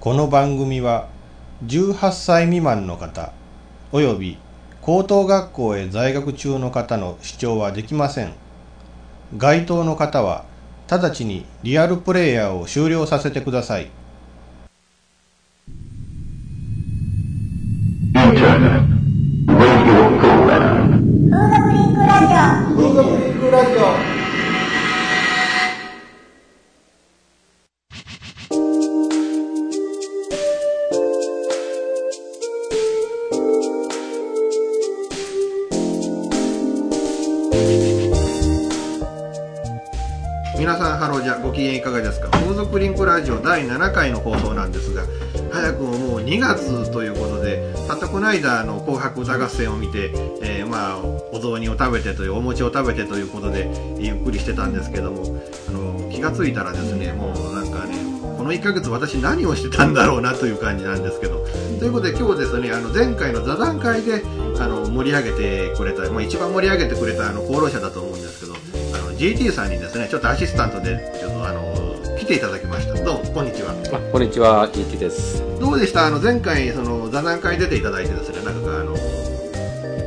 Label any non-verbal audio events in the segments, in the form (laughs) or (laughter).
この番組は18歳未満の方および高等学校へ在学中の方の視聴はできません。該当の方は直ちにリアルプレイヤーを終了させてください。第7回の放送なんですが早くももう2月ということでたったこの間の「紅白歌合戦」を見て、えーまあお雑煮を食べてというお餅を食べてということでゆっくりしてたんですけどもあの気がついたらですねもうなんかねこの1ヶ月私何をしてたんだろうなという感じなんですけどということで今日ですねあの前回の座談会であの盛り上げてくれた、まあ、一番盛り上げてくれたあの功労者だと思うんですけどあの GT さんにですねちょっとアシスタントでていただきました。どうもこんにちは。あこんにちは、キーキです。どうでした？あの前回その座談会出ていただいてですね。なんかあの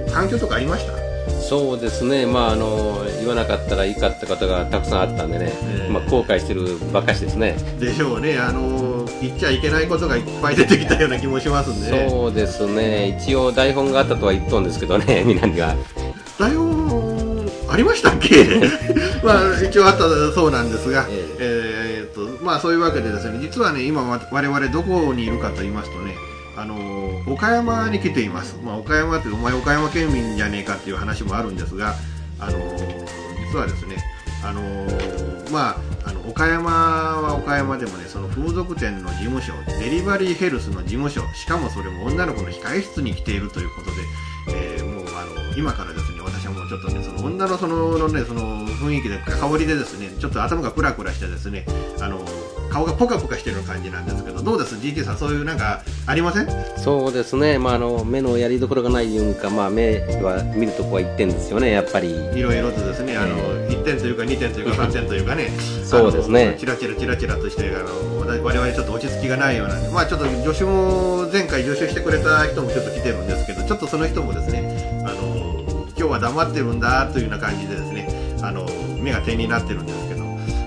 反響とかありました？そうですね、まああの言わなかったらいいかったことがたくさんあったんでね、ええ。まあ後悔してるばっかしですね。でしょうね。あの言っちゃいけないことがいっぱい出てきたような気もしますんでね。そうですね、一応台本があったとは言っとんですけどね、(laughs) みんなには。台本ありましたっけ？(laughs) まあ一応あったそうなんですが、ええーっとまあそういうわけでですね実はね今我々どこにいるかと言いますとねあの岡山に来ています、まあ、岡山ってお前岡山県民じゃねえかっていう話もあるんですがあの実はですねあのまああの岡山は岡山でもねその風俗店の事務所デリバリーヘルスの事務所しかもそれも女の子の控え室に来ているということで、えーもうあの今からですね私はもうちょっとねその女のそののねその雰囲気で香りでですねちょっと頭がクラクラしてですねあの顔がポカポカしてる感じなんですけどどうです？GT さんそういうなんかありません？そうですね、まああの目のやりどころがないいうんか、まあ目は見るとこは一点ですよね、やっぱり。いろいろとですねあの1点というか2点というか3点というかね。(laughs) そうですね。あのチラチラチラチラとしてあの我々ちょっと落ち着きがないようなまあちょっと助手も前回助手してくれた人もちょっと来てるんですけどちょっとその人もですねあの今日は黙ってるんだというような感じでですねあの目が点になってるんですけど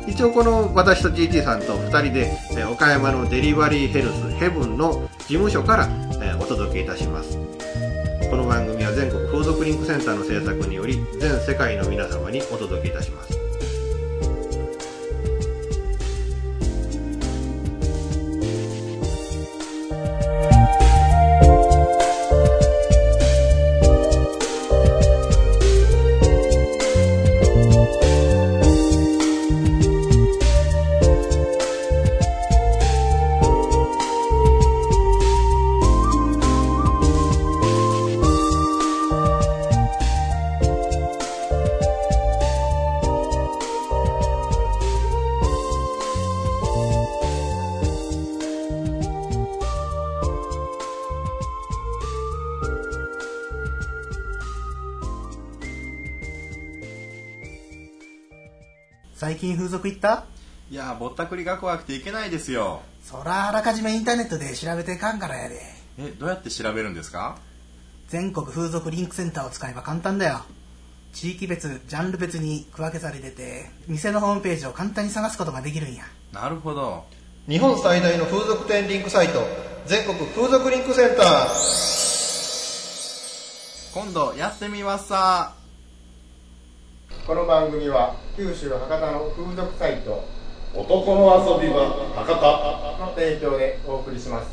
一応この私と GT さんと2人で、え岡山のデリバリーヘルスヘブンの事務所から、えお届けいたします。この番組は全国風俗リンクセンターの制作により全世界の皆様にお届けいたします。ったくりが怖くていけないですよ。そらあらかじめインターネットで調べてかんからやで。えどうやって調べるんですか？全国風俗リンクセンターを使えば簡単だよ。地域別ジャンル別に区分けされてて店のホームページを簡単に探すことができるんや。なるほど。日本最大の風俗店リンクサイト全国風俗リンクセンター。今度やってみますさ。この番組は九州博多の風俗サイト男の遊び場博多。の提供でお送りします。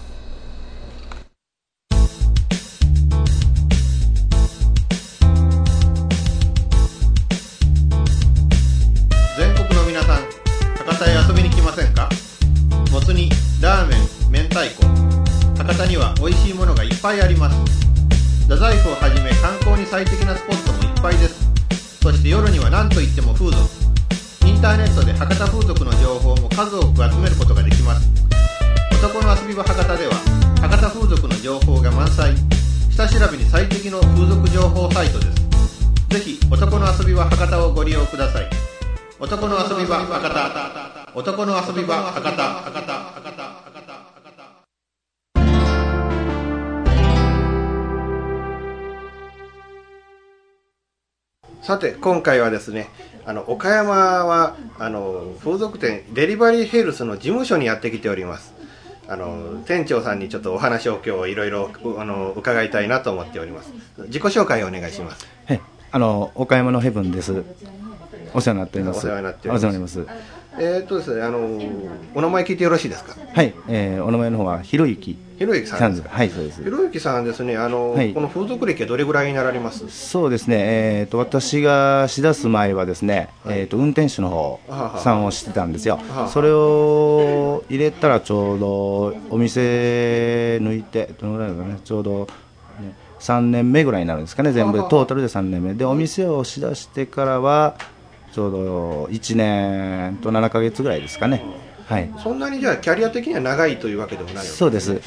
全国の皆さん博多へ遊びに来ませんか？もつ煮ラーメン明太子。博多には美味しいものがいっぱいあります。太宰府をはじめ観光に最適なスポットもいっぱいです。そして夜には何といっても風俗ターネットで博多風俗の情報も数多く集めることができます。男の遊び場博多では博多風俗の情報が満載。下調べに最適の風俗情報サイトです。ぜひ男の遊び場博多をご利用ください。男の遊び場博多。男の遊び場博多博多博多博多。さて今回はですねあの岡山はあの風俗店デリバリーヘルスの事務所にやってきておりますあの店長さんにちょっとお話を今日いろいろうあの伺いたいなと思っております自己紹介をお願いしますはい、あの岡山のヘブンです。お世話になっております。お世話になっております。えーっとですねあのお名前聞いてよろしいですか？はい、えーお名前の方はひろゆきひろゆきささんはい、そうですひ。ろゆきさんですねあの、はいこの風俗歴はどれぐらいになられます？そうですね。えっ、と私がしだす前はですね、はいえっ、と運転手の方さんをしてたんですよはは。それを入れたらちょうどお店抜いてどのぐらいだろうね。ちょうど、ね、3年目ぐらいになるんですかね。全部でトータルで3年目でお店をしだしてからはちょうど1年と7ヶ月ぐらいですかね。はい。そんなにじゃあキャリア的には長いというわけでもないそうです。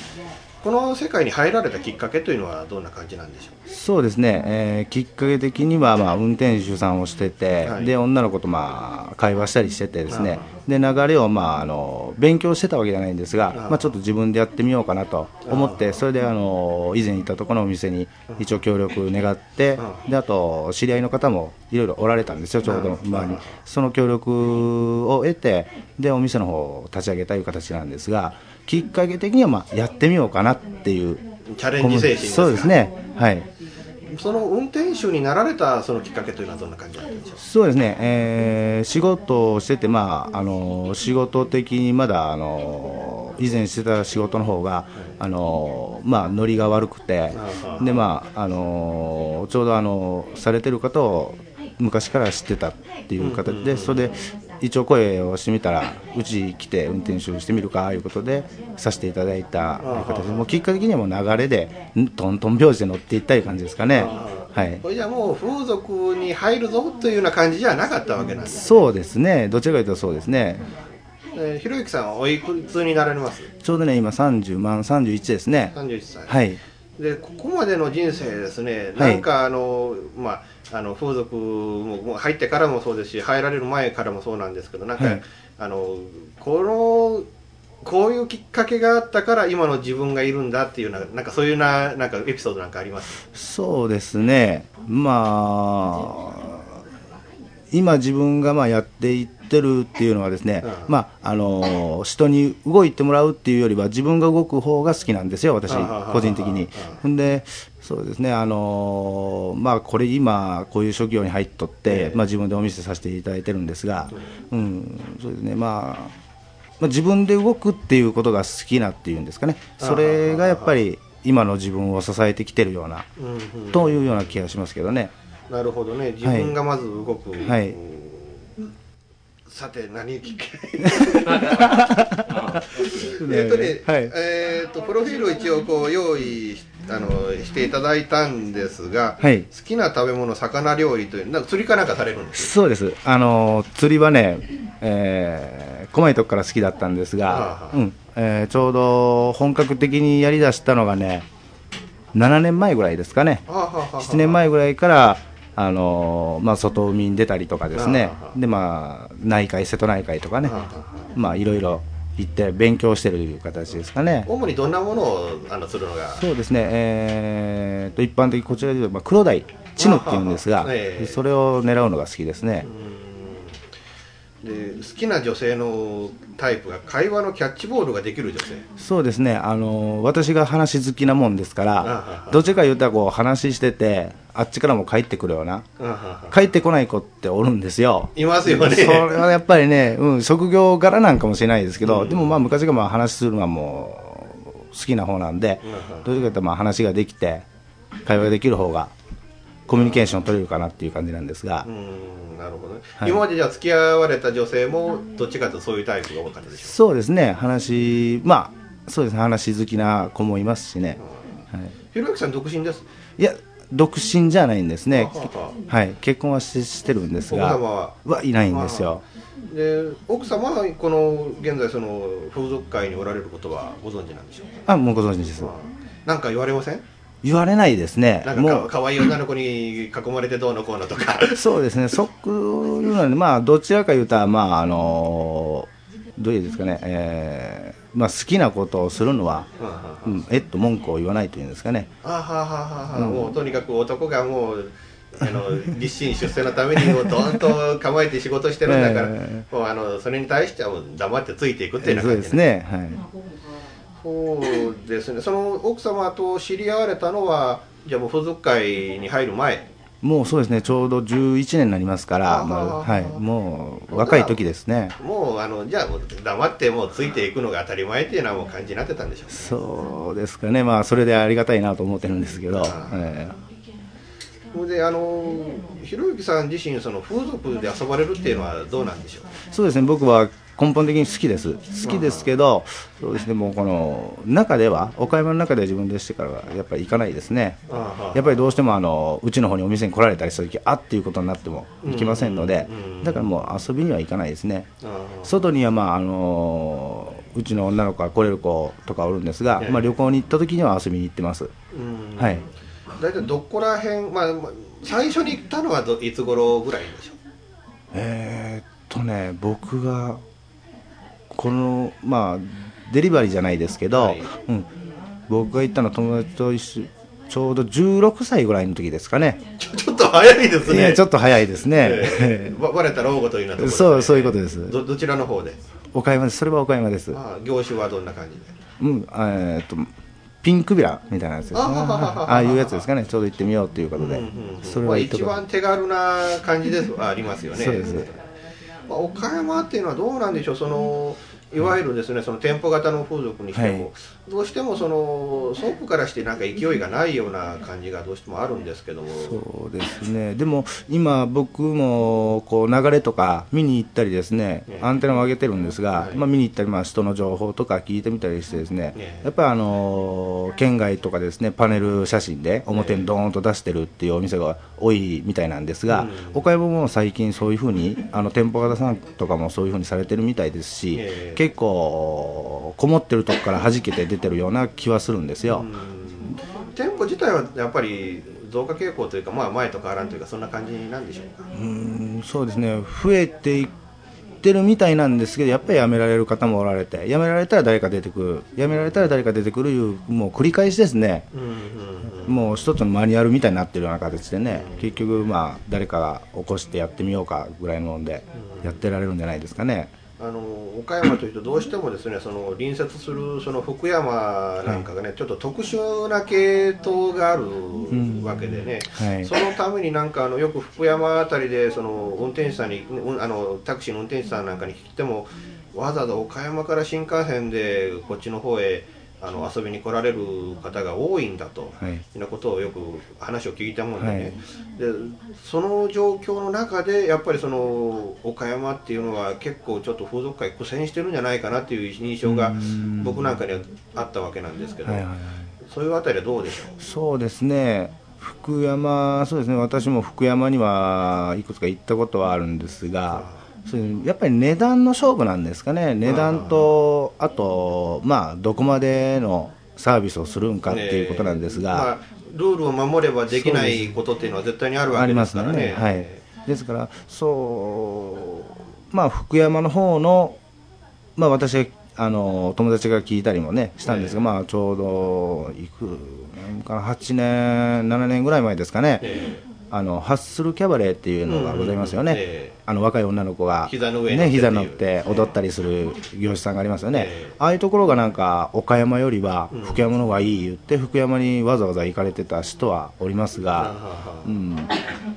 この世界に入られたきっかけというのはどんな感じなんでしょう？そうですね、えーきっかけ的には、まあ、運転手さんをしてて、はい。で女の子と、まあ、会話したりしててですね、で流れを、まあ、あの勉強してたわけじゃないんですが、まあ、ちょっと自分でやってみようかなと思って、それであの以前いたところのお店に一応協力願って、であと知り合いの方もいろいろおられたんですよ、ちょうど周りに。その協力を得て、でお店の方を立ち上げたという形なんですが、きっかけ的には、まあ、やってみようかなっていう。チャレンジ精神ですか？そうですね。はい。その運転手になられたそのきっかけというのはどんな感じだったんでしょう？そうですね、えー仕事をしてて、まあ、あの仕事的にまだあの以前してた仕事の方が、あのまあ、ノリが悪くて、でまあ、あのちょうどあのされてる方を昔から知ってたっていう形で、それで一応声をしてみたら、うち来て運転手してみるかということで、させていただいた形で、もうきっかけ的にはもう流れで、んトントン拍子で乗っていったいう感じですかね。はい。これじゃあもう風俗に入るぞというような感じじゃなかったわけなんです、そうですね、どちらかというとそうですね、えーひろゆきさんはおいくつになられます？ちょうどね、今、30万、31ですね、31歳、はい、でここまでの人生ですね、はい。なんかあの、まあ、あの風俗も入ってからもそうですし、入られる前からもそうなんですけど、なんか、はい。あのこのこういうきっかけがあったから、今の自分がいるんだっていうな、なんかそういうななんかエピソードなんかあります？そうですね、まあ、今、自分がまあやっていってるっていうのはですね、うん。まあ、あの人に動いてもらうっていうよりは、自分が動く方が好きなんですよ、私、個人的に。ほん。で、そうですね、あのまあ、これ今、こういう職業に入っとって、ええ。まあ、自分でお見せさせていただいてるんですが、うん、そうですね、まあ、まあ、自分で動くっていうことが好きなっていうんですかね、それがやっぱり今の自分を支えてきてるような、というような気がしますけどね。なるほどね、自分がまず動く。はい。さて、何聞け (laughs) えっとね、はい。えっと、プロフィールを一応こう用意しあのしていただいたんですが、はい。好きな食べ物、魚料理という、なんか釣りかなんかされるんです？そうです。あの釣りはね、えー、細いとこから好きだったんですが、あうん、えーちょうど本格的にやりだしたのがね、7年前ぐらいですかね。はあはあはあ7年前ぐらいから、あのまあ、外海に出たりとかですね。で、まあ、内海、瀬戸内海とかね。まあ、いろいろ行って勉強してるという形ですかね。主にどんなものをあの釣るのが、そうですね、えー、と一般的にこちらでいうと、まあ、黒鯛、チヌっていうんですがええ、それを狙うのが好きですね。で好きな女性のタイプが会話のキャッチボールができる女性。そうですね、あの私が話好きなもんですからは、どっちか言うたらこう話してて、あっちからも帰ってくるような、帰ってこない子っておるんですよ。いますよね。それはやっぱりね、うん、職業柄なんかもしれないですけど、でもまあ昔からまあ話するのはもう好きな方なんで、どういうかというとまあ話ができて、会話ができる方が、コミュニケーション取れるかなっていう感じなんですが。う、んなるほどね、はい。今までじゃあ付き合われた女性もどっちかとそういうタイプが多かったでしょそうですね、話、まあ、そうですね、話好きな子もいますしね。はい。ひろゆきさん独身です？いや、独身じゃないんですね。はい、結婚はししてるんです奥が、様は？はいないんですよ。で奥様はこの現在その風俗界におられることはご存知なんでしょうか？あ、もうご存知です。なんか言われません？言われないですね。なんかかもう、かわいい女の子に囲まれてどうのこうのとか。(laughs) そうですね、そういうのはね、まあ、どちらか言うたら、まあ、あのどういうですかね、えーまあ、好きなことをするのは、うん、えっと文句を言わないというんですかね。あはははは、もうとにかく男がもうあの (laughs) 立身出世のためにもうドーンと構えて仕事してるんだから、(laughs) えもうあのそれに対してはもう黙ってついていくっていうようそうな感じですね、はい、そうですね。その奥様と知り合われたのはじゃあもう風俗界に入る前？もうそうですね、ちょうど11年になりますから、あー。まあはい、もう若い時ですね。もうあのじゃあもう黙ってもうついていくのが当たり前っていうのはもう感じになってたんでしょうね。そうですかね、まあ、それでありがたいなと思ってるんですけど、えそれであのひろゆきさん自身その風俗で遊ばれるっていうのはどうなんでしょう？ーそうですね、僕は根本的に好きです、好きですけど、そうですね、もうこの中では、岡山の中では自分でしてからはやっぱり行かないですね。やっぱりどうしてもあのうちの方にお店に来られたりした時あっていうことになってもいけませんのでだからもう遊びには行かないですね。外にはまああのうちの女の子が来れる子とかおるんですが、ええ。まあ、旅行に行った時には遊びに行ってます。うん。はい。大体どこら辺、まあ、まあ最初に行ったのはどいつ頃ぐらいでしょう？えーっとね僕がこのまあデリバリーじゃないですけど、はい。うん、僕が行ったのは友達と一緒ちょうど16歳ぐらいの時ですかね。ちょちょっと早いですね。ちょっと早いですね、ええ。ばバレたら大ごとになったそうそういうことです。どどちらの方で？岡山です。それは岡山です。ああ業種はどんな感じで？うん、えーっとピンクビラみたいなやつですね。あああいうやつですかね。ちょうど行ってみようということで、うんうんうん。それまあ、は一番手軽な感じです。ありますよね。そうです。まあ、岡山っていうのはどうなんでしょうそのいわゆるですねその店舗型の風俗にしても、はい。どうしてもそのソープからしてなんか勢いがないような感じがどうしてもあるんですけども。そうですね。でも今僕もこう流れとか見に行ったりですねええ。アンテナを上げてるんですが、はい。まあ、見に行ったりまあ人の情報とか聞いてみたりしてですね、ええ。やっぱりあのー県外とかですねパネル写真で表にドーンと出してるっていうお店が多いみたいなんですが、うん。岡山も最近そういうふうにあの店舗型さんとかもそういうふうにされてるみたいですし、ええ結構こもってるとこから弾けて出てるような気はするんですよ。店舗自体はやっぱり増加傾向というか、まあ、前と変わらんというかそんな感じなんでしょうか？うーんそうですね。増えていってるみたいなんですけどやっぱり辞められる方もおられて辞められたら誰か出てくる辞められたら誰か出てくるいうもう繰り返しですね。うんうんうん。もう一つのマニュアルみたいになってるような形でね結局まあ誰かが起こしてやってみようかぐらいのもんでやってられるんじゃないですかねあの岡山というとどうしてもですねその隣接するその福山なんかがね、ちょっと特殊な系統があるわけでね、はい。そのためになんかあのよく福山あたりでその運転手さんにうんあのタクシーの運転手さんなんかに聞いてもわざわざ岡山から新幹線でこっちの方へあの遊びに来られる方が多いんだと、はい。いうなことをよく話を聞いたもんでね、でその状況の中でやっぱりその岡山っていうのは結構ちょっと風俗界苦戦してるんじゃないかなっていう印象がうん。僕なんかにはあったわけなんですけど、はいはいはい。そういうあたりはどうでしょう？そうですね。福山そうですね。私も福山にはいくつか行ったことはあるんですがそういうやっぱり値段の勝負なんですかね。値段とあとまあどこまでのサービスをするんかっていうことなんですが、まあ、ルールを守ればできないことっていうのは絶対にあるわけですすからね。ねはい、ですからそうまあ福山の方のまあ私があの友達が聞いたりもねしたんですが、まあちょうどいく年かな8年7年ぐらい前ですかね、えあのハッスルキャバレーっていうのがございますよね、うんうんええ。あの若い女の子が膝の上ね、膝乗っって踊ったりする業者さんがありますよね、ええ。ああいうところがなんか岡山よりはうん。福山の方がいい言って福山にわざわざ行かれてた人はおりますが、うん、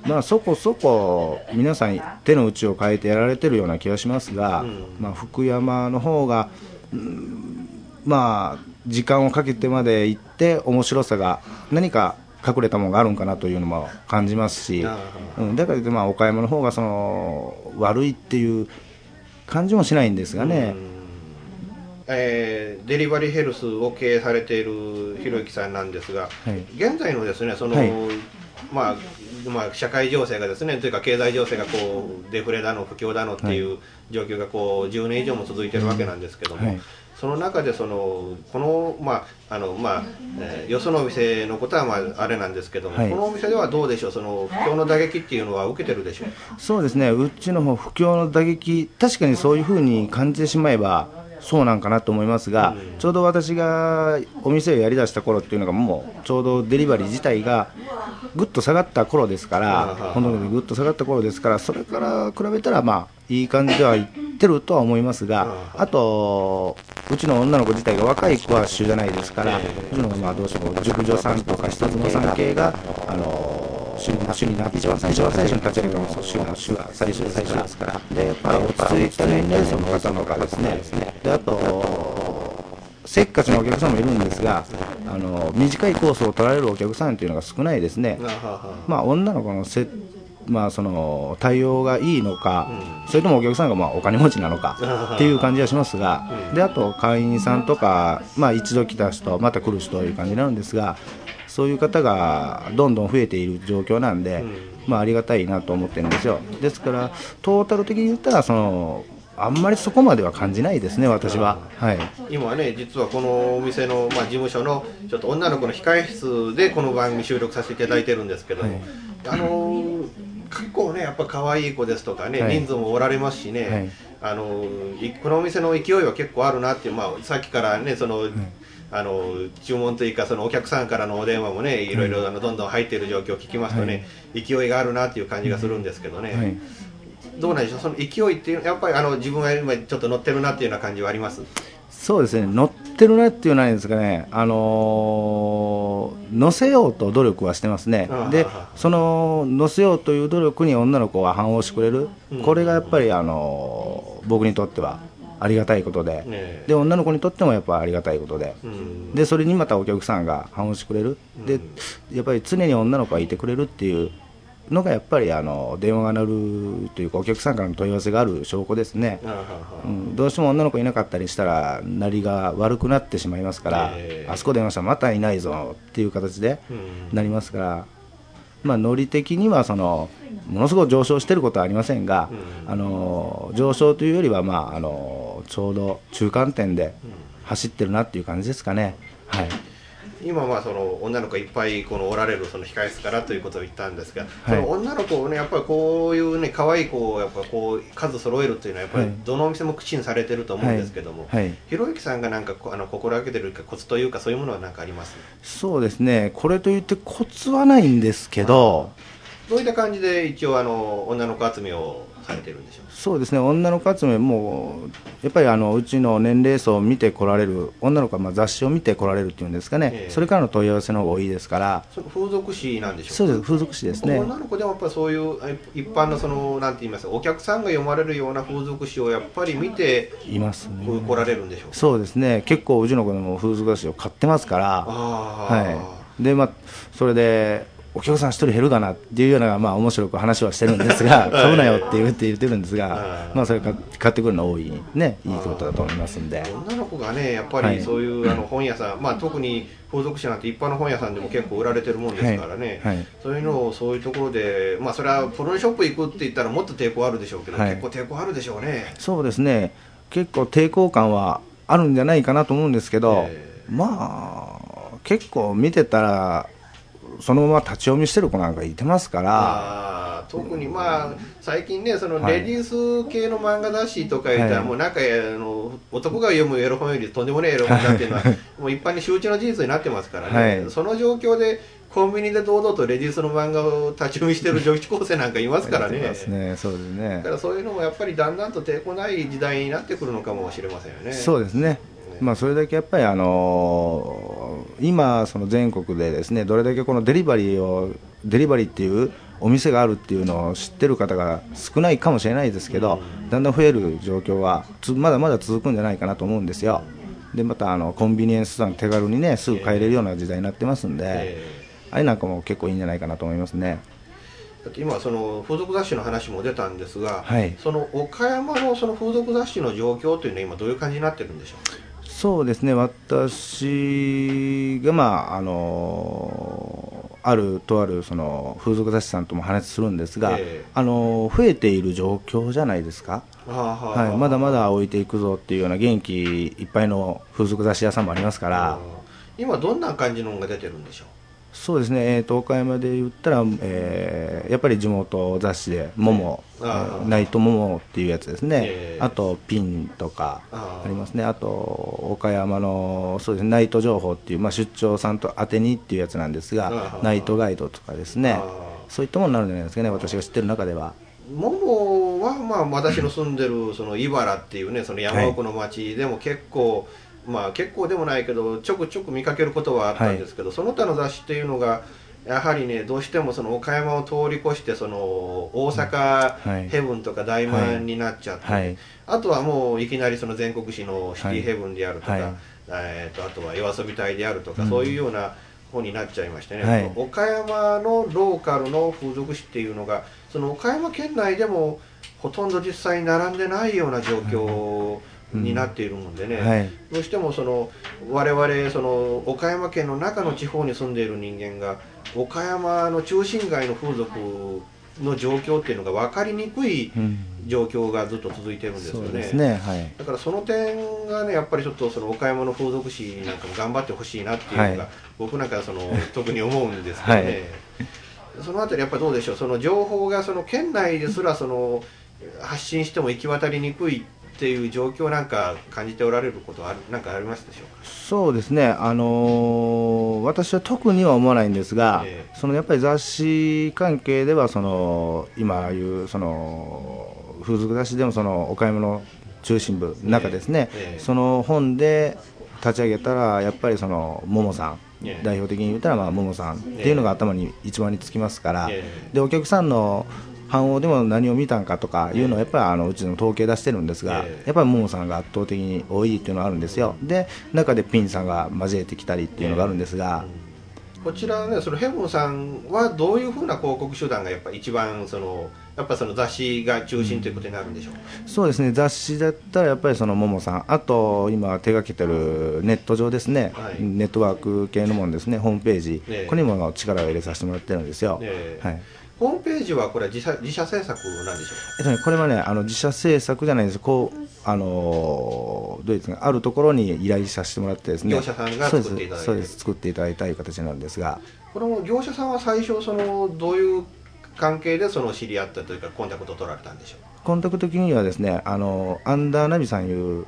まあそこそこ皆さん手の内を変えてやられてるような気がしますが、うん。まあ、福山の方が、うんまあ時間をかけてまで行って面白さが何か隠れたものがあるんかなというのも感じますし、あうん、だからまあ岡山の方がその悪いっていう感じもしないんですがね、えーデリバリーヘルスを経営されているひろゆきさんなんですが、はい。現在のですねその、はい。まあまあ、社会情勢がですねというか経済情勢がこうデフレだの不況だのっていう状況がこう10年以上も続いてるわけなんですけども、はい。その中でそのこのまああのまあ、えーよそのお店のことはまああれなんですけども、はい。このお店ではどうでしょう？その不況の打撃っていうのは受けてるでしょうか？そうですね、うちの方不況の打撃、確かにそういうふうに感じてしまえば、そうなんかなと思いますが、ちょうど私がお店をやりだした頃っていうのがもうちょうどデリバリー自体がぐっと下がった頃ですから本当にぐっと下がった頃ですからそれから比べたらまあいい感じではいってるとは思いますがあとうちの女の子自体が若い子は主じゃないですからうちのまあどうしても熟女さんとか下妻さん系があの主に主になって一番最初は最初に立ち上げたのが主が主が最初最初ですから。でやっぱり落ち着いた年齢層の方とかですねであとせっかちなお客さんもいるんですがあの短いコースを取られるお客さんというのが少ないですね。まあ女の子のせまあ、その対応がいいのか、それともお客さんがまあお金持ちなのかっていう感じはしますが、であと会員さんとか、まあ、一度来た人、また来る人という感じなんですが、そういう方がどんどん増えている状況なんで、まあ、ありがたいなと思ってるんですよ。ですからトータル的に言ったらそのあんまりそこまでは感じないですね、私は。はい、今はね実はこのお店の、まあ、事務所のちょっと女の子の控え室でこの番組収録させていただいてるんですけども、はい。あのー結構ねやっぱ可愛い子ですとかね、はい。人数もおられますしね、はい。あのこのお店の勢いは結構あるなっていう、まあ、さっきからねその、あの注文というかそのお客さんからのお電話もねい。ろいろあのどんどん入っている状況を聞きますとね、勢いがあるなっていう感じがするんですけどね、はい。どうなんでしょう？その勢いっていうやっぱりあの自分が今ちょっと乗ってるなっていうような感じはあります？そうですね、乗ってるなっていうのはないんですかね、あのー乗せようと努力はしてますね。でその乗せようという努力に女の子が反応してくれる、これがやっぱり、あのー僕にとってはありがたいことで、え。で女の子にとってもやっぱありがたいことで、うん。でそれにまたお客さんが反応してくれる、でやっぱり常に女の子がいてくれるっていうのが、やっぱりあの電話が鳴るというか、お客さんからの問い合わせがある証拠ですね。うん、どうしても女の子いなかったりしたら、なりが悪くなってしまいますから、ええ。あそこ電話したらまたいないぞっていう形でうん。なりますから、まあ、ノリ的にはそのものすごく上昇していることはありませんが、あの上昇というよりは、まあ、あのちょうど中間点で走ってるなっていう感じですかね。はい。今まあその女の子いっぱいこのおられるその控え室からということを言ったんですが、その女の子をねやっぱりこういうね可愛い子をやっぱこう数揃えるっていうのはやっぱりはい。どのお店も口にされてると思うんですけども、はい。はい。ひろゆきさんがなんかこあの心がけてるコツというかそういうものは何かあります？そうですね、これといってコツはないんですけど、どういった感じで一応あの女の子集めをされてるんでしょう？そうですね。女の子集めもやっぱりあのうちの年齢層を見てこられる女の子はまあ雑誌を見てこられるっていうんですかね、ええ。それからの問い合わせの方が多いですから。風俗誌なんでしょうか？そうです。風俗誌ですね。女の子でもやっぱりそういうえ一般のそのなんて言いますかお客さんが読まれるような風俗誌をやっぱり見ていますね。来られるんでしょうか？そうですね結構うちの子でも風俗雑誌を買ってますから。はい。でまあそれでお客さん一人減るかなっていうようなまあ面白く話はしてるんですが (laughs) 買うなよって言って言ってるんですがまあそれか買ってくるのは多いねいいことだと思いますんで。女の子がねやっぱはい。りそういう、(laughs) あの本屋さん、まあ、特に風俗誌なんて一般の本屋さんでも結構売られてるもんですからね、はい。はい。そういうのをそういうところで、まあ、それはプロショップ行くって言ったらもっと抵抗あるでしょうけど、はい。結構抵抗あるでしょうね。そうですね。結構抵抗感はあるんじゃないかなと思うんですけど、え。まあ結構見てたらそのまま立ち読みしてる子なんかいてますから。特にまあ最近ねそのはい。レディース系の漫画雑誌とか言ったら、はい。もうなんかあの男が読むエロ本よりとんでもないエロ本だっていうのはもう一般に周知の事実になってますからね、はい。その状況でコンビニで堂々とレディースの漫画を立ち読みしてる女子高生なんかいますからね。ね。そうですね。だからそういうのもやっぱりだんだんと抵抗ない時代になってくるのかもしれませんよね。そうですね、まあ、それだけやっぱり、あのー今、その全国でですねどれだけこのデリバリーをデリバリーっていうお店があるっていうのを知ってる方が少ないかもしれないですけど、だんだん増える状況はつまだまだ続くんじゃないかなと思うんですよ。でまたあのコンビニエンスストアに手軽にねすぐ買えれるような時代になってますんで、えあれなんかも結構いいんじゃないかなと思いますね。だって今その風俗雑誌の話も出たんですが、はいその岡山のその風俗雑誌の状況というのは今どういう感じになってるんでしょそうですね、私が、まああのあるとあるその風俗雑誌さんとも話するんですが、ええ。あの増えている状況じゃないですか、う、はあはあはい、まだまだ置いていくぞっていうような元気いっぱいの風俗雑誌屋さんもありますから、今どんな感じのが出てるんでしょそうですね、えー、と岡山で言ったら、えーやっぱり地元雑誌で「もも」ナイトもも」っていうやつですね、えー。あと「ピン」とかありますね。あと岡山のそうですね。ナイト情報っていう、まあ、出張さんと当てにっていうやつなんですがナイトガイドとかですね。そういったものになるんじゃないですかね私が知ってる中では。ももは、まあ、私の住んでるその茨っていうねその山奥の町でも結構、まあ結構でもないけどちょくちょく見かけることはあったんですけど、その他の雑誌っていうのがやはりねどうしてもその岡山を通り越してその大阪はい。ヘブンとか大満になっちゃって、はい。あとはもういきなりその全国紙のシティヘブンであるとか、はい。えー、とあとは夜遊び隊であるとか、うん。そういうような方になっちゃいましてね、はい。岡山のローカルの風俗誌っていうのがその岡山県内でもほとんど実際に並んでないような状況になっているもんでね、はい。どうしてもその我々その岡山県の中の地方に住んでいる人間が岡山の中心街の風俗の状況っていうのが分かりにくいうん。状況がずっと続いてるんですよね。ですね。はい。だからその点がねやっぱりちょっとその岡山の風俗誌なんかも頑張ってほしいなっていうのが、はい。僕なんかその (laughs) 特に思うんですけどね、はい。そのあたりやっぱりどうでしょう？その情報がその県内ですらその発信しても行き渡りにくいっていう状況なんか感じておられることはあるなんかありますでしょうか？そうですね、あのー私は特には思わないんですが、ええ。そのやっぱり雑誌関係ではその今あいうその風俗雑誌でもその岡山の中心部中ですね、ええ。その本で立ち上げたらやっぱりその桃さん、ええ。代表的に言ったらまあ桃さんっていうのが頭に一番につきますから、ええ。でお客さんの反応でも何を見たんかとかいうのはやっぱりあのうちの統計出してるんですが、ええ。やっぱり桃さんが圧倒的に多いっていうのがあるんですよ。で中でピンさんが交えてきたりっていうのがあるんですが、こちらねそのヘブンさんはどういうふうな広告手段がやっぱ一番そのやっぱその雑誌が中心ということになるんでしょうか、そうですね。雑誌だったらやっぱりその桃さん。あと今手掛けてるネット上ですね、はい。ネットワーク系のものですね。ホームページ、ええ。これにも力を入れさせてもらってるんですよ、ええ。はいホームページはこれは自社自社制作なんでしょえっとね、これはねあの自社制作じゃないんです。こうあのーどうですかあるところに依頼させてもらってですね。業者さんが作っていただいて。そうです作っていただいたという形なんですが。うかこの業者さんは最初そのどういう関係でその知り合ったというかコンタクトを取られたんでしょう？コンタクト的にはですねあのアンダーナビさんいう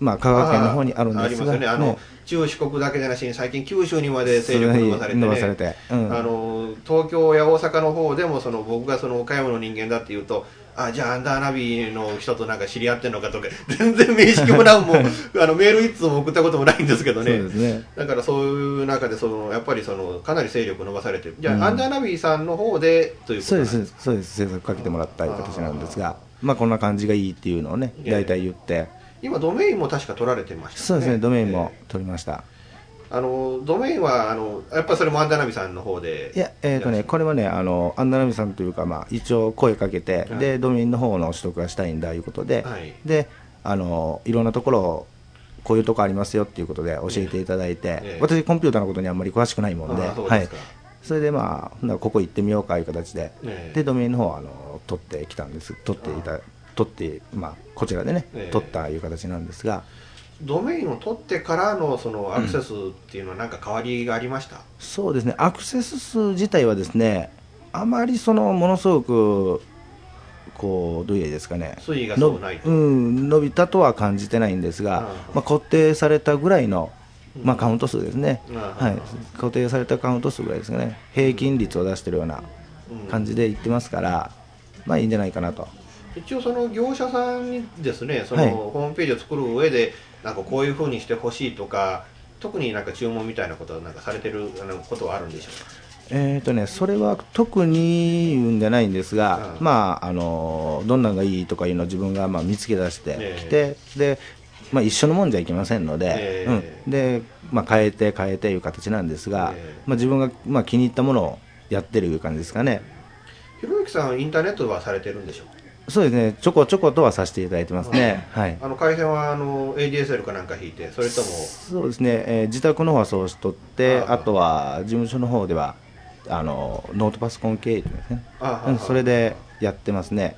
まあ香川県の方にあるんですが。ね。あのね。中四国だけでなしに最近九州にまで勢力伸ばされて,、ね、れてうん。あの東京や大阪の方でもその僕がその岡山の人間だっていうとあじゃあアンダーナビの人となんか知り合ってんのかとか (laughs) 全然面識もなんも (laughs) あのメール一通も送ったこともないんですけどね。そうですね。だからそういう中でそのやっぱりそのかなり勢力伸ばされてる。じゃあ、うん。アンダーナビさんの方でということそうです。そうです。制作かけてもらった形なんですが。まあこんな感じがいいっていうのをねええ大体言って今ドメインも確か取られてましたそうですねドメインもえ取りました。えあのドメインはあのやっぱりそれもアンダーナビさんの方で。いやえっとねこれはねあのアンダーナビさんというかまあ一応声かけてはい。でドメインの方の取得がしたいんだいうことではい。であのいろんなところをこういうとこありますよっていうことで教えていただいて、ええ。私コンピューターのことにあんまり詳しくないもんではい。それでまあここ行ってみようかいう形で、ええ。でドメインの方はあの取ってきたんです。取っていた取ってまあこちらでね、ええ。取ったいう形なんですが。ドメインを取ってからのそのアクセスっていうのは何か変わりがありました、そうですね。アクセス数自体はですねあまりそのものすごくこうどういうですかね。水位がそうないうん、伸びたとは感じてないんですが、うん。まあ、固定されたぐらいの、まあ、カウント数ですね、うん。はい、固定されたカウント数ぐらいですかね。平均率を出してるような感じでいってますから、まあいいんじゃないかなと一応その業者さんにですねそのはいホームページを作る上でなんかこういうふうにしてほしいとか特になんか注文みたいなことはなんかされてるあのことはあるんでしょうか？えーとね、それは特に言うんじゃないんですが、うん。まあ、あのどんなのがいいとかいうのを自分がまあ見つけ出してええ。きて、でまあ、一緒のもんじゃいけませんので、ええ。うん。でまあ、変えて変えていう形なんですが、ええ。まあ、自分がまあ気に入ったものをやってるいう感じですかね。ひろゆきさんインターネットはされてるんでしょうそうですね、ちょこちょことはさせていただいてますね。はい。あの回線はあの ADSL かなんか引いてそれとも？そうですね、えー自宅の方はそうしとって、あとは事務所の方では、あのノートパソコン系ですね、あうんそれでやってますね。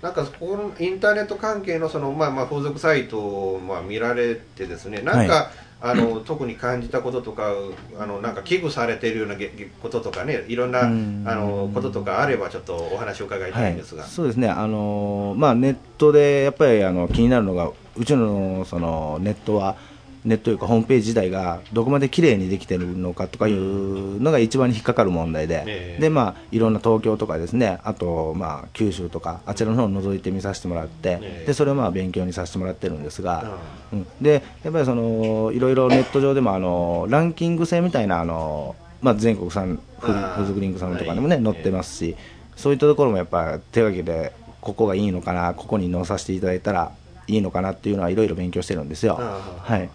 なんかここのインターネット関係のその、まあ、まあ風俗サイトをまあ見られてですね。なんか、はあの特に感じたこととかあのなんか危惧されているようなこととかねいろんなあうん。のこととかあればちょっとお話を伺いたいんですが、そうですね、あのーまあ、ネットでやっぱりあの気になるのが、うちのそのネットは、ネットというか、ホームページ自体がどこまで綺麗にできてるのかとかいうのが一番に引っかかる問題で、ええ。でまあ、いろんな東京とかですね、あと、まあ、九州とか、あちらの方を覗いてみさせてもらって、ええ。でそれをまあ勉強にさせてもらってるんですが、うん。でやっぱりそのいろいろネット上でもあのランキング制みたいなあの、まあ、全国さんフあ。ー風俗リンクさんとかでもね、はい。載ってますし、そういったところもやっぱ手書きでここがいいのかなここに載させていただいたらいいのかなっていうのはいろいろ勉強してるんですよ。あ。はい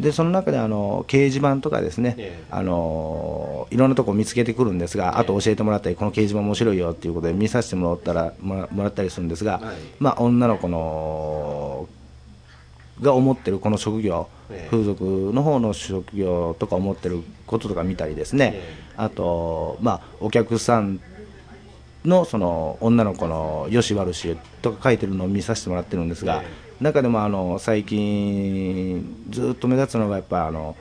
でその中であの掲示板とかですね、ええ。あのいろんなとこ見つけてくるんですが、あと教えてもらったりこの掲示板面白いよっていうことで見させてもらったらもらったりするんですが、はい。まあ、女の子のが思ってるこの職業、ええ。風俗の方の職業とか思ってることとか見たりですね、えあと、まあ、お客さんのその女の子のよし悪しとか書いてるのを見させてもらってるんですが、え中でもあの最近ずっと目立つのがやっぱあの、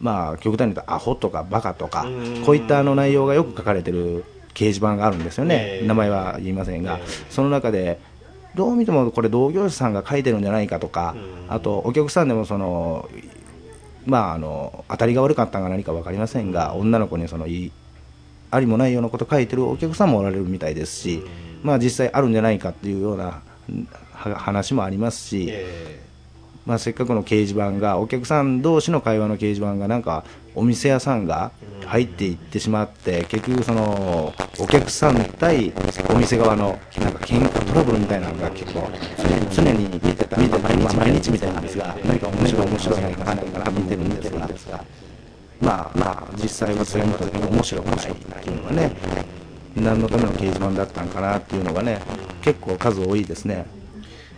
まあ、極端に言うとアホとかバカとかうん。こういったあの内容がよく書かれてる掲示板があるんですよね、ええ。名前は言いませんが、ええ。その中でどう見てもこれ同業者さんが書いてるんじゃないかとか、うん。あとお客さんでもそのまあ、あの当たりが悪かったのか何か分かりませんが、女の子にそのいいありもないようなこと書いてるお客さんもおられるみたいですし、まあ、実際あるんじゃないかっていうような話もありますし、えまあ、せっかくの掲示板がお客さん同士の会話の掲示板がなんかお店屋さんが入っていってしまって結局そのお客さん対お店側のなんか喧嘩トラブルみたいなのが結構常に見てた見て毎日毎日みたいなんですが何か面白い面白い何か何か見てるんですがまあまあ実際はそれ見た時に面白くないっていうのがね何のための掲示板だったんかなっていうのがね結構数多いですね。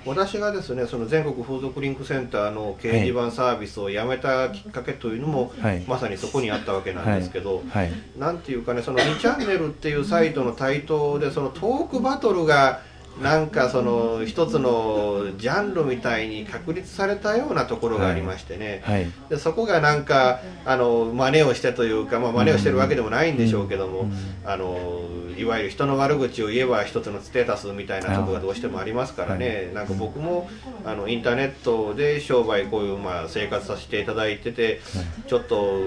私がですねその全国風俗リンクセンターの掲示板サービスをやめたきっかけというのも、はい。まさにそこにあったわけなんですけど、はい。なんていうかねその2チャンネルっていうサイトの台頭でそのトークバトルがなんかその一つのジャンルみたいに確立されたようなところがありましてね、はい。でそこがなんかあの真似をしてというか、まあ、真似をしてるわけでもないんでしょうけども、あのいわゆる人の悪口を言えば一つのステータスみたいなところがどうしてもありますからね、なんか僕もあのインターネットで商売こういうまあ生活させていただいてて、ちょっと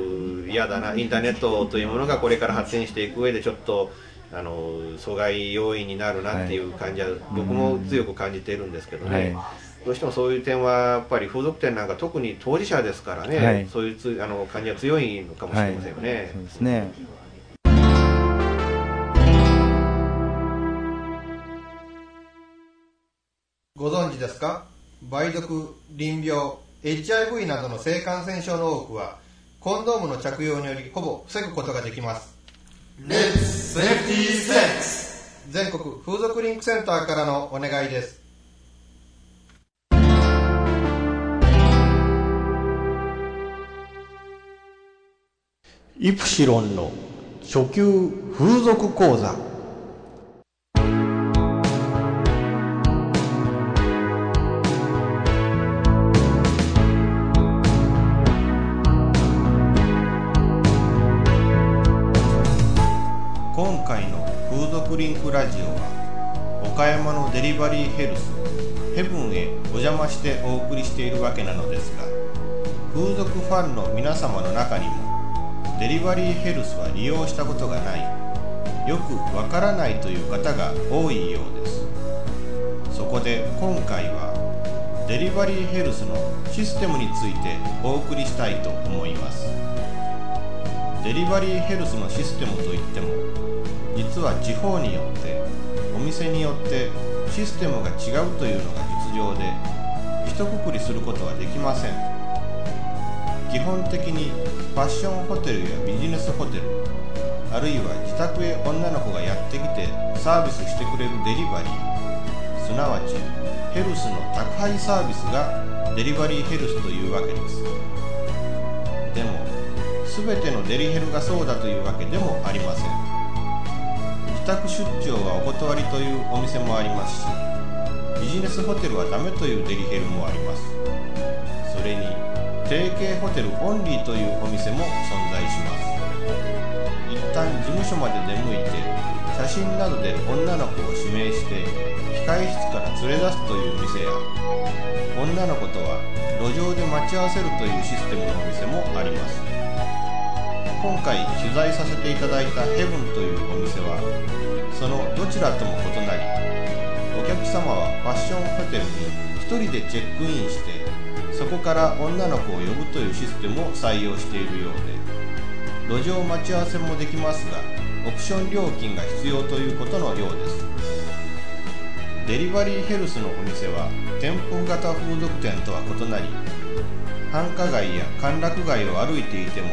嫌だなインターネットというものがこれから発展していく上でちょっと。あの阻害要因になるなっていう感じは、僕も強く感じているんですけどね、はい。どうしてもそういう点はやっぱり風俗店なんか特に当事者ですからね、はい。そういうつあの感じは強いのかもしれませんよね。そうですね。ご存知ですか？梅毒、淋病、HIV などの性感染症の多くはコンドームの着用によりほぼ防ぐことができます全国風俗リンクセンターからのお願いです。イプシロンの初級風俗講座ラジオは岡山のデリバリーヘルスヘブンへお邪魔してお送りしているわけなのですが風俗ファンの皆様の中にもデリバリーヘルスは利用したことがないよくわからないという方が多いようです。そこで今回はデリバリーヘルスのシステムについてお送りしたいと思います。デリバリーヘルスのシステムといっても実は地方によってお店によってシステムが違うというのが実情で一括りすることはできません。基本的にファッションホテルやビジネスホテルあるいは自宅へ女の子がやってきてサービスしてくれるデリバリーすなわちヘルスの宅配サービスがデリバリーヘルスというわけです。でも全てのデリヘルがそうだというわけでもありません。宅出張はお断りというお店もありますしビジネスホテルはダメというデリヘルもあります。それに定型ホテルオンリーというお店も存在します。一旦事務所まで出向いて写真などで女の子を指名して控え室から連れ出すという店や女の子とは路上で待ち合わせるというシステムのお店もあります。今回取材させていただいたヘブンというお店はそのどちらとも異なりお客様はファッションホテルに1人でチェックインしてそこから女の子を呼ぶというシステムを採用しているようで路上待ち合わせもできますがオプション料金が必要ということのようです。デリバリーヘルスのお店は店舗型風俗店とは異なり繁華街や歓楽街を歩いていても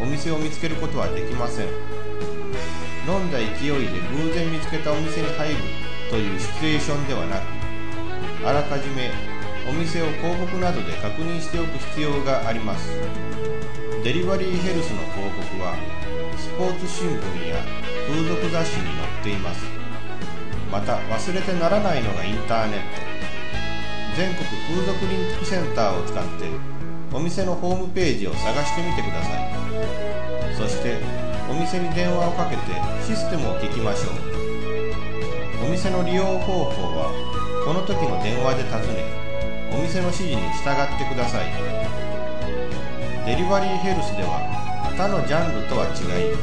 お店を見つけることはできません。飲んだ勢いで偶然見つけたお店に入るというシチュエーションではなくあらかじめお店を広告などで確認しておく必要があります。デリバリーヘルスの広告はスポーツ新聞や風俗雑誌に載っています。また忘れてならないのがインターネット。全国風俗リンクセンターを使ってお店のホームページを探してみてください。そしてお店に電話をかけてシステムを聞きましょう。お店の利用方法はこの時の電話で尋ねお店の指示に従ってください。デリバリーヘルスでは他のジャンルとは違い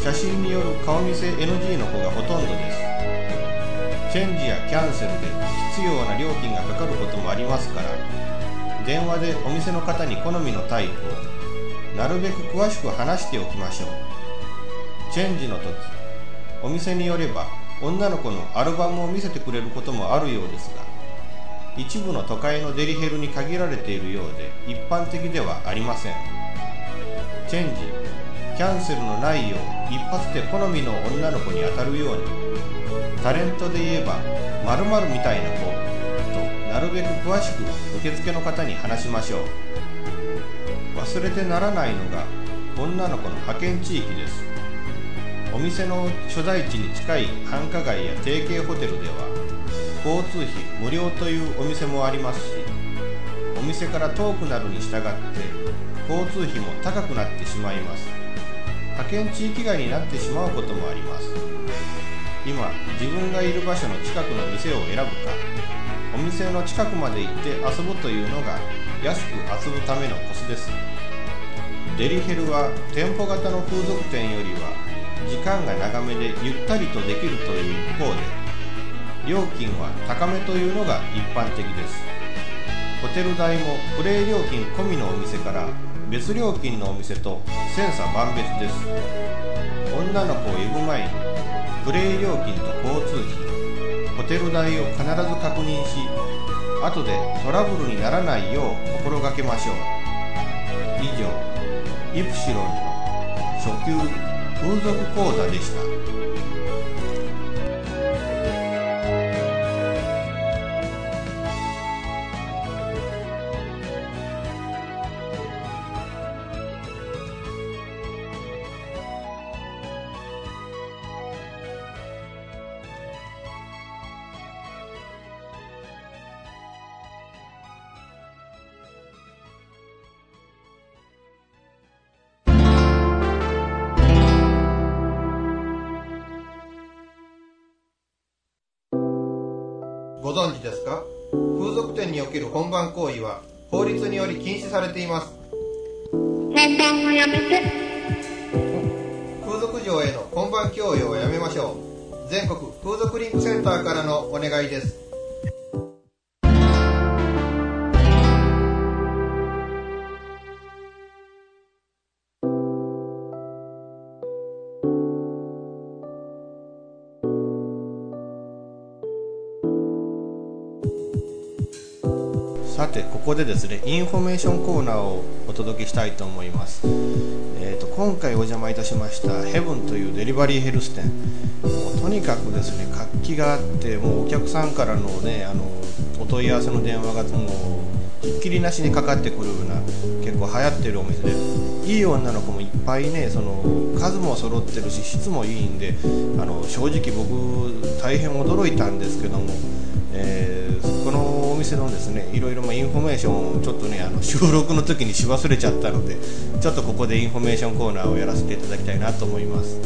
写真による顔見せ NG の子がほとんどです。チェンジやキャンセルで必要な料金がかかることもありますから電話でお店の方に好みのタイプをなるべく詳しく話しておきましょう。チェンジの時お店によれば女の子のアルバムを見せてくれることもあるようですが一部の都会のデリヘルに限られているようで一般的ではありません。チェンジキャンセルのないよう一発で好みの女の子に当たるようにタレントで言えば〇〇みたいな子となるべく詳しく受付の方に話しましょう。忘れてならないのが女の子の派遣地域です。お店の所在地に近い繁華街や提携ホテルでは交通費無料というお店もありますしお店から遠くなるに従って交通費も高くなってしまいます。派遣地域外になってしまうこともあります。今自分がいる場所の近くの店を選ぶかお店の近くまで行って遊ぶというのが安く遊ぶためのコツです。デリヘルは店舗型の風俗店よりは時間が長めでゆったりとできるという一方で料金は高めというのが一般的です。ホテル代もプレイ料金込みのお店から別料金のお店と千差万別です。女の子を呼ぶ前にプレイ料金と交通費ホテル代を必ず確認し後でトラブルにならないよう心がけましょう。以上。イプシロンの初級風俗講座でした。り禁止されています。風俗嬢への本番強要をやめましょう。全国風俗リンクセンターからのお願いです。さてここでですねインフォメーションコーナーをお届けしたいと思います、えー、と今回お邪魔いたしましたヘブンというデリバリーヘルス店。もうとにかくですね活気があってもうお客さんからのねあのお問い合わせの電話がもうひっきりなしにかかってくるような結構流行ってるお店でいい女の子もいっぱいねその数も揃ってるし質もいいんであの正直僕大変驚いたんですけども、えー店のですねいろいろまあインフォメーションをちょっとねあの収録の時にし忘れちゃったのでちょっとここでインフォメーションコーナーをやらせていただきたいなと思います。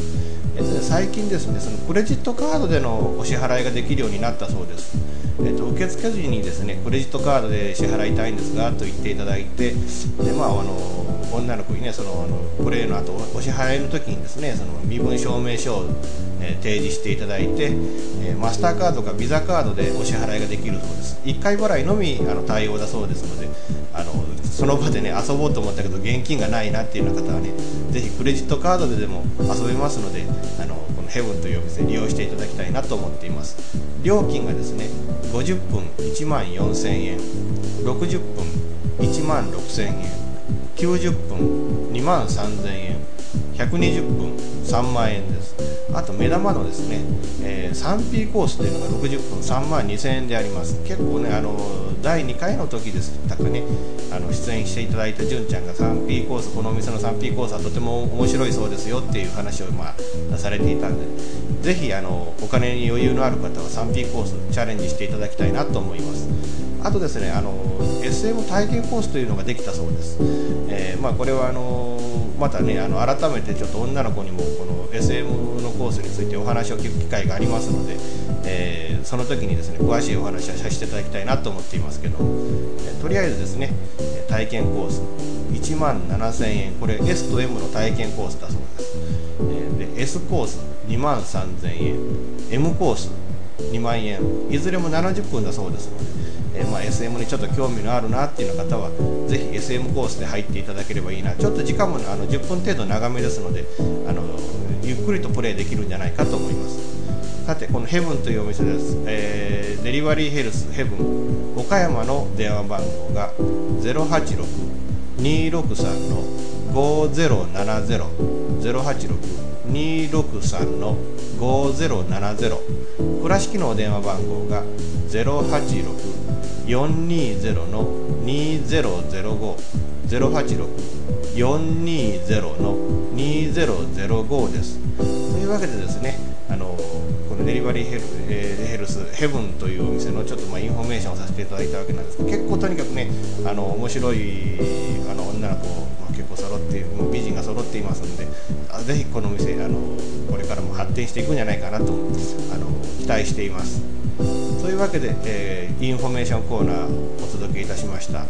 えっと最近ですねそのクレジットカードでのお支払いができるようになったそうです。えっと、受付時にですねクレジットカードで支払いたいんですがと言っていただいてで、まあ、あの女の子にねそのあのプレーの後お支払いの時にですねその身分証明書を、えー提示していただいて、えーマスターカードかビザカードでお支払いができるそうです。1回払いのみあの対応だそうですのであのその場でね遊ぼうと思ったけど現金がないなっていうような方はねぜひクレジットカードででも遊べますのであのこのヘブンというお店利用していただきたいなと思っています。料金がですね50分1万4000円60分1万6000円。90分2万3000円。120分3万円です。あと目玉のですね、えー 3P コースというのが60分3万2000円であります。結構ねあの第2回の時でしたかねあの出演していただいた純ちゃんが 3P コースこのお店の 3P コースはとても面白いそうですよっていう話を、まあ、されていたんでぜひあのお金に余裕のある方は 3P コースチャレンジしていただきたいなと思います。あとですねあの SM 体験コースというのができたそうです、えーまあ、これはあのまたねあの改めてちょっと女の子にもこの SM のコースについてお話を聞く機会がありますので、えーその時にですね詳しいお話はさせていただきたいなと思っていますけど、えーとりあえずですね体験コース1万7000円。これ S と M の体験コースだそうです、えーで S コース2万3000円。M コース2万円。いずれも70分だそうですので、えーまあ、SM にちょっと興味のあるなっていう方はぜひ SM コースで入っていただければいいな。ちょっと時間もあの10分程度長めですのであのゆっくりとプレイできるんじゃないかと思います。さてこのヘブンというお店です、えーデリバリーヘルスヘブン岡山の電話番号が086-263の5070 086-263の5070倉敷の電話番号が420の2005 086-420の2005です。というわけでですねあのこのデリバリーヘル,、えーヘルスヘブンというお店のちょっとまあインフォメーションをさせていただいたわけなんですけど結構とにかくねあの面白いあの女の子、まあ、結構揃ってもう美人が揃っていますのであぜひこのお店あのこれからも発展していくんじゃないかなとあの期待しています。というわけで、えーインフォメーションコーナーをお届けいたしました。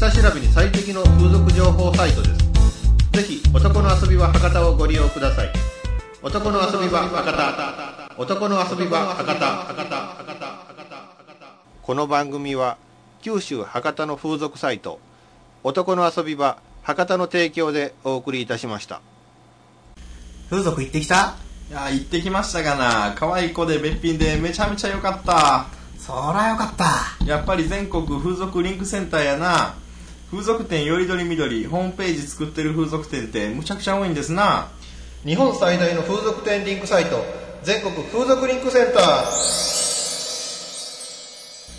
下調べに最適の風俗情報サイトです。ぜひ男の遊び場博多をご利用ください。男の遊び場博多。男の遊び場博多。博多博多博多この番組は九州博多の風俗サイト男の遊び場博多の提供でお送りいたしました。風俗行ってきた？いや行ってきましたがな可愛い子でべっぴんでめちゃめちゃ良かった。そらよかった。やっぱり全国風俗リンクセンターやな風俗店よりどりみどりホームページ作ってる風俗店ってむちゃくちゃ多いんですな。日本最大の風俗店リンクサイト。全国風俗リンクセンター。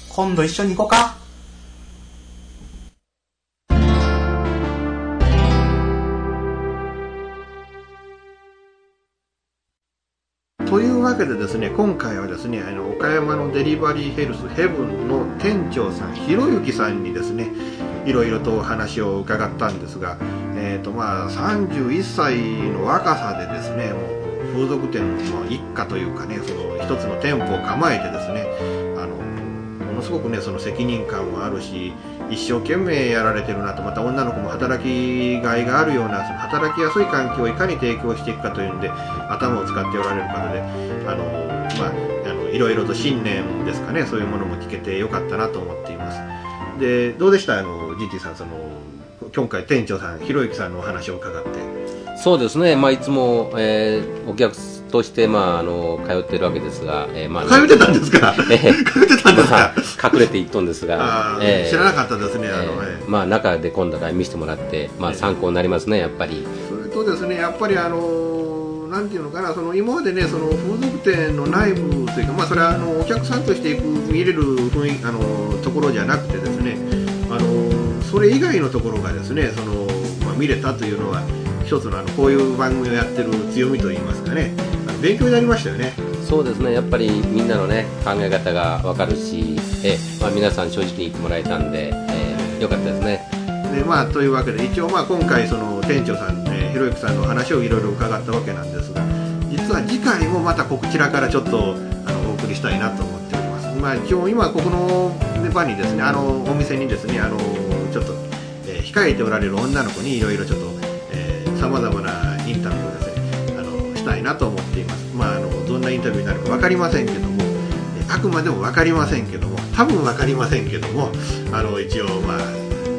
今度一緒に行こうかけでですね今回はですねあの岡山のデリバリーヘルスヘブンの店長さんひろゆきさんにですねいろいろとお話を伺ったんですが、えーとまあ、31歳の若さでですねもう風俗店の一家というかねその一つの店舗を構えてですねあのものすごくねその責任感もあるし一生懸命やられてるなとまた女の子も働きがいがあるようなその働きやすい環境をいかに提供していくかというんで頭を使っておられる方であのまああのいろいろと信念ですかねそういうものも聞けてよかったなと思っています。でどうでした？あの GT さんその今回店長さんひろゆきさんのお話を伺って。そうですね、まあ、いつも、えーお客として、まあ、あの通ってるわけですが、えーまあ、通ってたんですか？(laughs) ええ通ってたんですか？まあ隠れていっとんですがええ知らなかったですねあの、ええええまあ、中で今度から見せてもらって、まあ、参考になりますね、やっぱり。それとですねやっぱりあのなんていうのかなその今までねその風俗店の内部というかまあそれはあのお客さんとして行く見れる雰囲気あのところじゃなくてですねあのそれ以外のところがですねその、まあ、見れたというのは一つのあのこういう番組をやってる強みといいますかね勉強になりましたよね。そうですね、やっぱりみんなのね、考え方がわかるし、ええまあ、皆さん正直に言ってもらえたんで、ええよかったですね。でまあ、というわけで一応まあ今回その店長さん、ね、ひろゆきさんのお話をいろいろ伺ったわけなんですが実は次回もまたこちらからちょっとあのお送りしたいなと思っております、まあ、今日今ここの場にですねあのお店にですねあのちょっと、えー控えておられる女の子にいろいろちょっとさまざまなインタビューをですねあのしたいなと思っています、まあ、あのどんなインタビューになるか分かりませんけどもえーあくまでも分かりませんけども多分分かりませんけどもあの一応まあ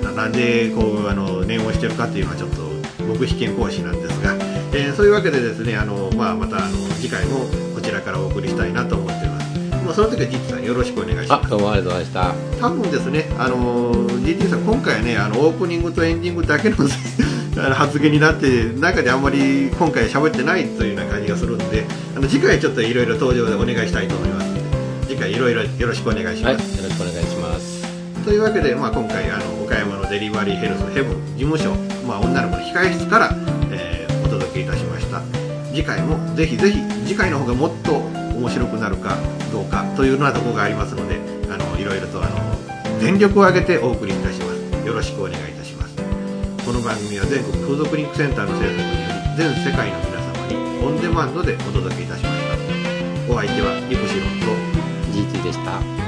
ななんでこうあの念をしてるかっていうのはちょっと僕被験講師なんですが、えーそういうわけでですねあの、まあ、またあの次回もこちらからお送りしたいなと思っています、まあ、その時は実さんよろしくお願いします。あどうもありがとうございました。多分ですね、あの GT さん、今回はね、あのオープニングとエンディングだけの (laughs) 発言になって、中であんまり今回喋ってないというような感じがするんで、あの次回ちょっといろいろ登場でお願いしたいと思いますので、次回いろいろよろしくお願いしはい、ます。よろしくお願いします。というわけで、まあ、今回あの岡山のデリバリーヘルスヘブン事務所、まあ、女の子の控え室から、えーお届けいたしました次回もぜひぜひ次回の方がもっと面白くなるかどうかというようなところがありますのであのいろいろとあの全力を挙げてお送りいたしますよろしくお願いいたしますこの番組は全国風俗リンクセンターの制作により全世界の皆様にオンデマンドでお届けいたしましたお相手はリプシロンと GT でした。